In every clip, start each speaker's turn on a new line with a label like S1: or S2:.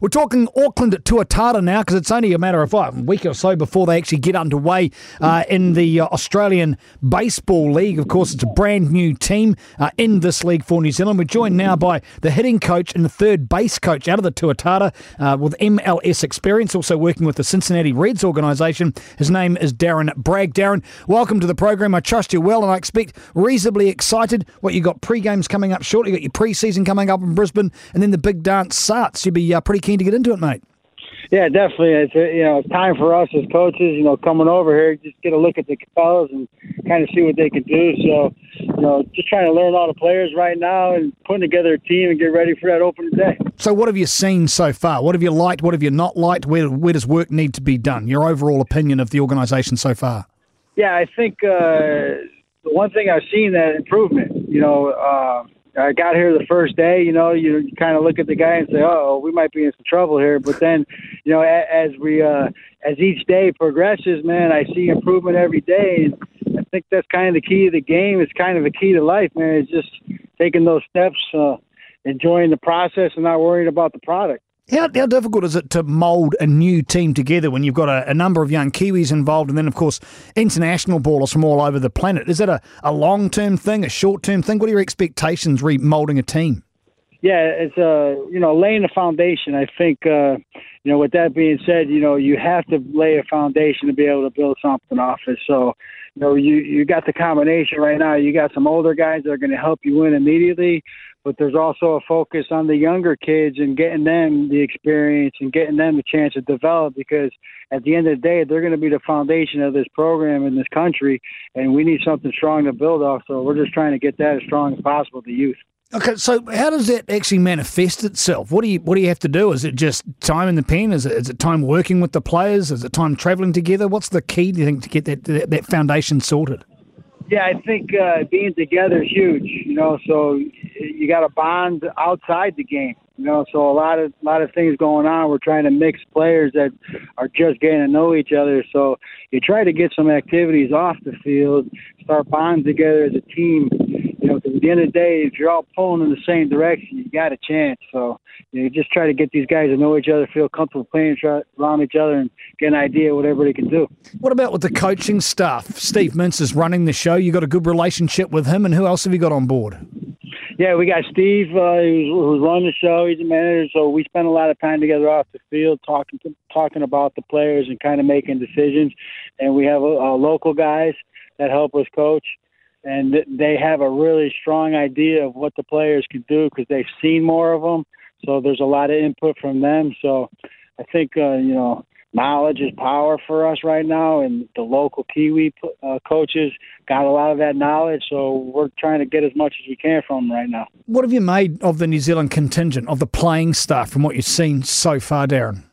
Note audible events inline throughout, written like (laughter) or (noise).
S1: We're talking Auckland at Tuatara now because it's only a matter of what, a week or so before they actually get underway uh, in the uh, Australian Baseball League. Of course, it's a brand new team uh, in this league for New Zealand. We're joined now by the hitting coach and the third base coach out of the Tuatara uh, with MLB experience, also working with the Cincinnati Reds organisation. His name is Darren Bragg. Darren, welcome to the program. I trust you well and I expect reasonably excited. What you got pre-games coming up shortly, you got your pre-season coming up in Brisbane, and then the big dance starts. You'll be uh, pretty keen to get into it, mate.
S2: Yeah, definitely. It's you know it's time for us as coaches, you know, coming over here, just get a look at the fellas and kind of see what they can do. So, you know, just trying to learn all the players right now and putting together a team and get ready for that opening day.
S1: So, what have you seen so far? What have you liked? What have you not liked? Where where does work need to be done? Your overall opinion of the organisation so far?
S2: Yeah, I think uh, the one thing I've seen that improvement. You know. Uh, I got here the first day, you know, you, kind of look at the guy and say, "Oh, we might be in some trouble here." But then, you know, as, as we uh, as each day progresses, man, I see improvement every day, and I think that's kind of the key to the game. It's kind of the key to life, man. It's just taking those steps, uh, enjoying the process, and not worrying about the product.
S1: How, how difficult is it to mould a new team together when you've got a, a, number of young Kiwis involved and then, of course, international ballers from all over the planet? Is that a, a long term thing, a short term thing? What are your expectations remoulding a team?
S2: Yeah, it's uh, you know laying a foundation. I think uh, you know with that being said, you know you have to lay a foundation to be able to build something off it. So you know you you got the combination right now. You got some older guys that are going to help you win immediately, but there's also a focus on the younger kids and getting them the experience and getting them the chance to develop because at the end of the day they're going to be the foundation of this program in this country and we need something strong to build off so we're just trying to get that as strong as possible to youth
S1: Okay, so how does that actually manifest itself? What do you what do you have to do? Is it just time in the pen? Is it, is it time working with the players? Is it time travelling together? What's the key, do you think, to get that that, that foundation sorted?
S2: Yeah, I think uh, being together is huge. You know, so you got a bond outside the game. You know, so a lot of a lot of things going on. We're trying to mix players that are just getting to know each other. So you try to get some activities off the field, start bonding together as a team. You know, because at the end of the day, if you're all pulling in the same direction, you got a chance. So you, know, you just try to get these guys to know each other, feel comfortable playing around each other, and get an idea of what everybody can do.
S1: What about with the coaching staff? Steve Mintz is running the show. You got a good relationship with him, and who else have you got on board?
S2: Yeah, we got Steve uh, who's, who's running the show. He's a manager, so we spend a lot of time together off the field, talking to, talking about the players and kind of making decisions. And we have a local guys that help us coach, and they have a really strong idea of what the players can do because they've seen more of them. So there's a lot of input from them. So I think uh, you know knowledge is power for us right now, and the local Kiwi uh, coaches got a lot of that knowledge. So we're trying to get as much as we can from them right now.
S1: What have you made of the New Zealand contingent of the playing staff from what you've seen so far, Darren?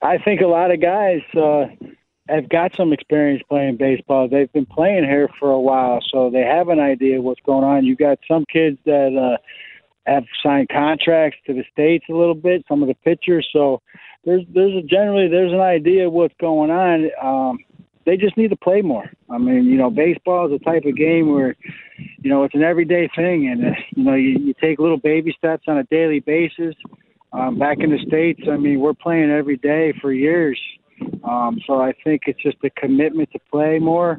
S2: I think a lot of guys uh, have got some experience playing baseball. They've been playing here for a while, so they have an idea what's going on. You got some kids that uh, have signed contracts to the states a little bit. Some of the pitchers, so there's there's a generally there's an idea of what's going on. Um, they just need to play more. I mean, you know, baseball is a type of game where, you know, it's an everyday thing, and uh, you know, you, you take little baby steps on a daily basis. Um, back in the states, I mean, we're playing every day for years. Um, so I think it's just a commitment to play more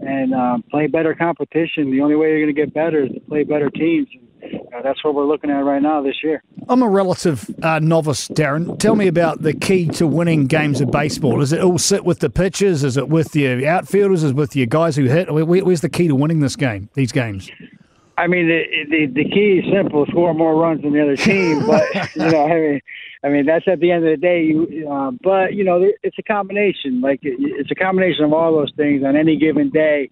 S2: and um, play better competition. The only way you're going to get better is to play better teams. Uh, that's what we're looking at right now this year.
S1: I'm a relative uh, novice, Darren. Tell me about the key to winning games of baseball. Does it all sit with the pitchers? Is it with your outfielders? Is it with your guys who hit? Where, where's the key to winning this game? These games?
S2: I mean, the, the the key is simple: score more runs than the other team. But (laughs) you know, I mean, I mean that's at the end of the day. You, uh, but you know, it's a combination. Like it's a combination of all those things on any given day.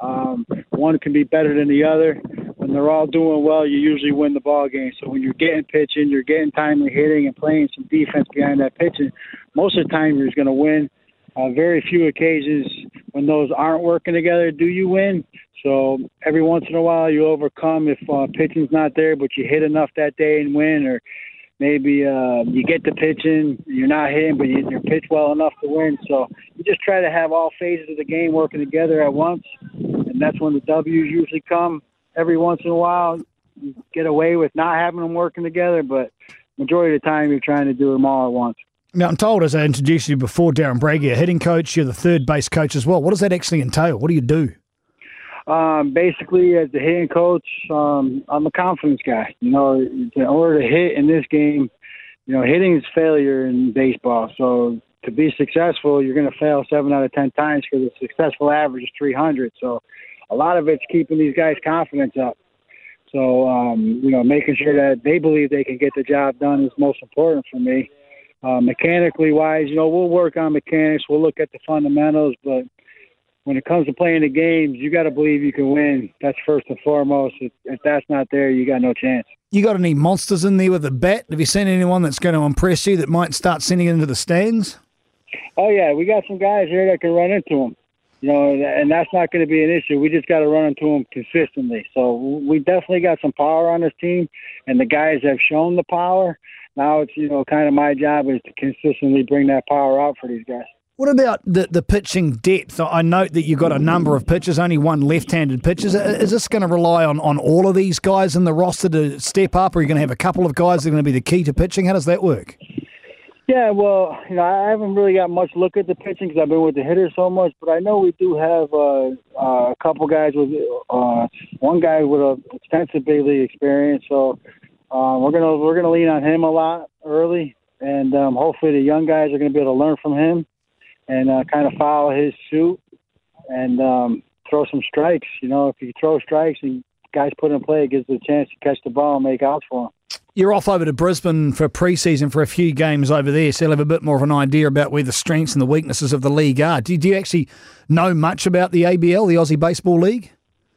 S2: Um, one can be better than the other. When they're all doing well, you usually win the ball game. So when you're getting pitching, you're getting timely hitting and playing some defense behind that pitching, most of the time you're going to win. Uh, very few occasions when those aren't working together do you win. So every once in a while you overcome if uh, pitching's not there, but you hit enough that day and win, or maybe uh, you get the pitching, you're not hitting, but you, pitch well enough to win. So you just try to have all phases of the game working together at once, and that's when the W's usually come. Every once in a while, you get away with not having them working together, but majority of the time you're trying to do them all at once.
S1: Now, I'm told, as I introduced you before, Darren Bragg, you're a hitting coach, you're the third base coach as well. What does that actually entail? What do you do?
S2: Um, basically, as the hitting coach, um, I'm a confidence guy. You know, in order to hit in this game, you know, hitting is failure in baseball. So to be successful, you're going to fail seven out of ten times because the successful average is 300. So a lot of it's keeping these guys' confidence up. So um, you know, making sure that they believe they can get the job done is most important for me. Uh, mechanically wise, you know, we'll work on mechanics. We'll look at the fundamentals, but when it comes to playing the games, you got to believe you can win. That's first and foremost. If, if, that's not there, you got no chance.
S1: You got any monsters in there with a bat? Have you seen anyone that's going to impress you that might start sending it into the stands?
S2: Oh yeah, we got some guys here that can run into them. You know, and that's not going to be an issue. We just got to run into them consistently. So we definitely got some power on this team, and the guys have shown the power. Now it's you know kind of my job is to consistently bring that power out for these guys.
S1: What about the, the pitching depth? I note that you've got a number of pitchers, only one left-handed pitcher. Is this going to rely on, on all of these guys in the roster to step up, or are you going to have a couple of guys that are going to be the key to pitching? How does that work?
S2: Yeah, well, you know, I haven't really got much look at the pitching because I've been with the hitters so much. But I know we do have uh, uh, a couple guys with uh, one guy with a extensive big league experience. So uh, we're gonna we're gonna lean on him a lot early, and um, hopefully the young guys are gonna be able to learn from him and uh, kind of follow his suit and um, throw some strikes. You know, if you throw strikes and guys put in play, it gives the a chance to catch the ball and make outs for them.
S1: You're off over to Brisbane for preseason for a few games over there, so you'll have a bit more of an idea about where the strengths and the weaknesses of the league are. Do, do you actually know much about the ABL, the Aussie Baseball League?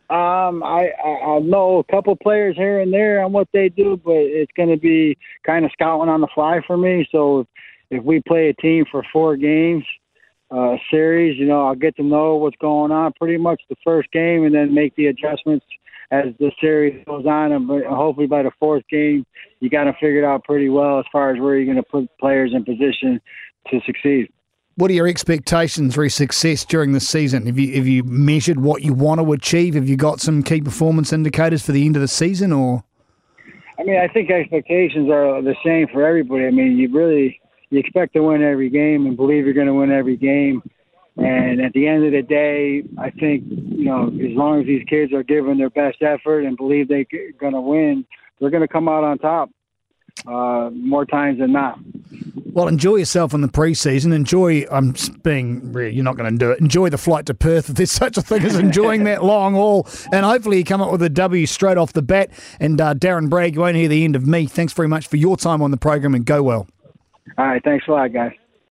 S2: Um, I, I, I know a couple players here and there on what they do, but it's going to be kind of scouting on the fly for me. So if, if we play a team for four games, uh, series, you know, I'll get to know what's going on pretty much the first game, and then make the adjustments as the series goes on, and hopefully by the fourth game, you got to figure it out pretty well as far as where you're going to put players in position to succeed.
S1: What are your expectations for success during the season? Have you have you measured what you want to achieve? Have you got some key performance indicators for the end of the season, or?
S2: I mean, I think expectations are the same for everybody. I mean, you really you expect to win every game and believe you're going to win every game. And at the end of the day, I think, you know, as long as these kids are giving their best effort and believe they're going to win, they're going to come out on top uh, more times than not.
S1: Well, enjoy yourself in the preseason. Enjoy. I'm being. real. You're not going to do it. Enjoy the flight to Perth. If there's (laughs) such a thing as enjoying that (laughs) long haul, and hopefully you come up with a W straight off the bat. And uh, Darren Bragg, you won't hear the end of me. Thanks very much for your time on the program, and go well.
S2: All right. Thanks a lot, guys.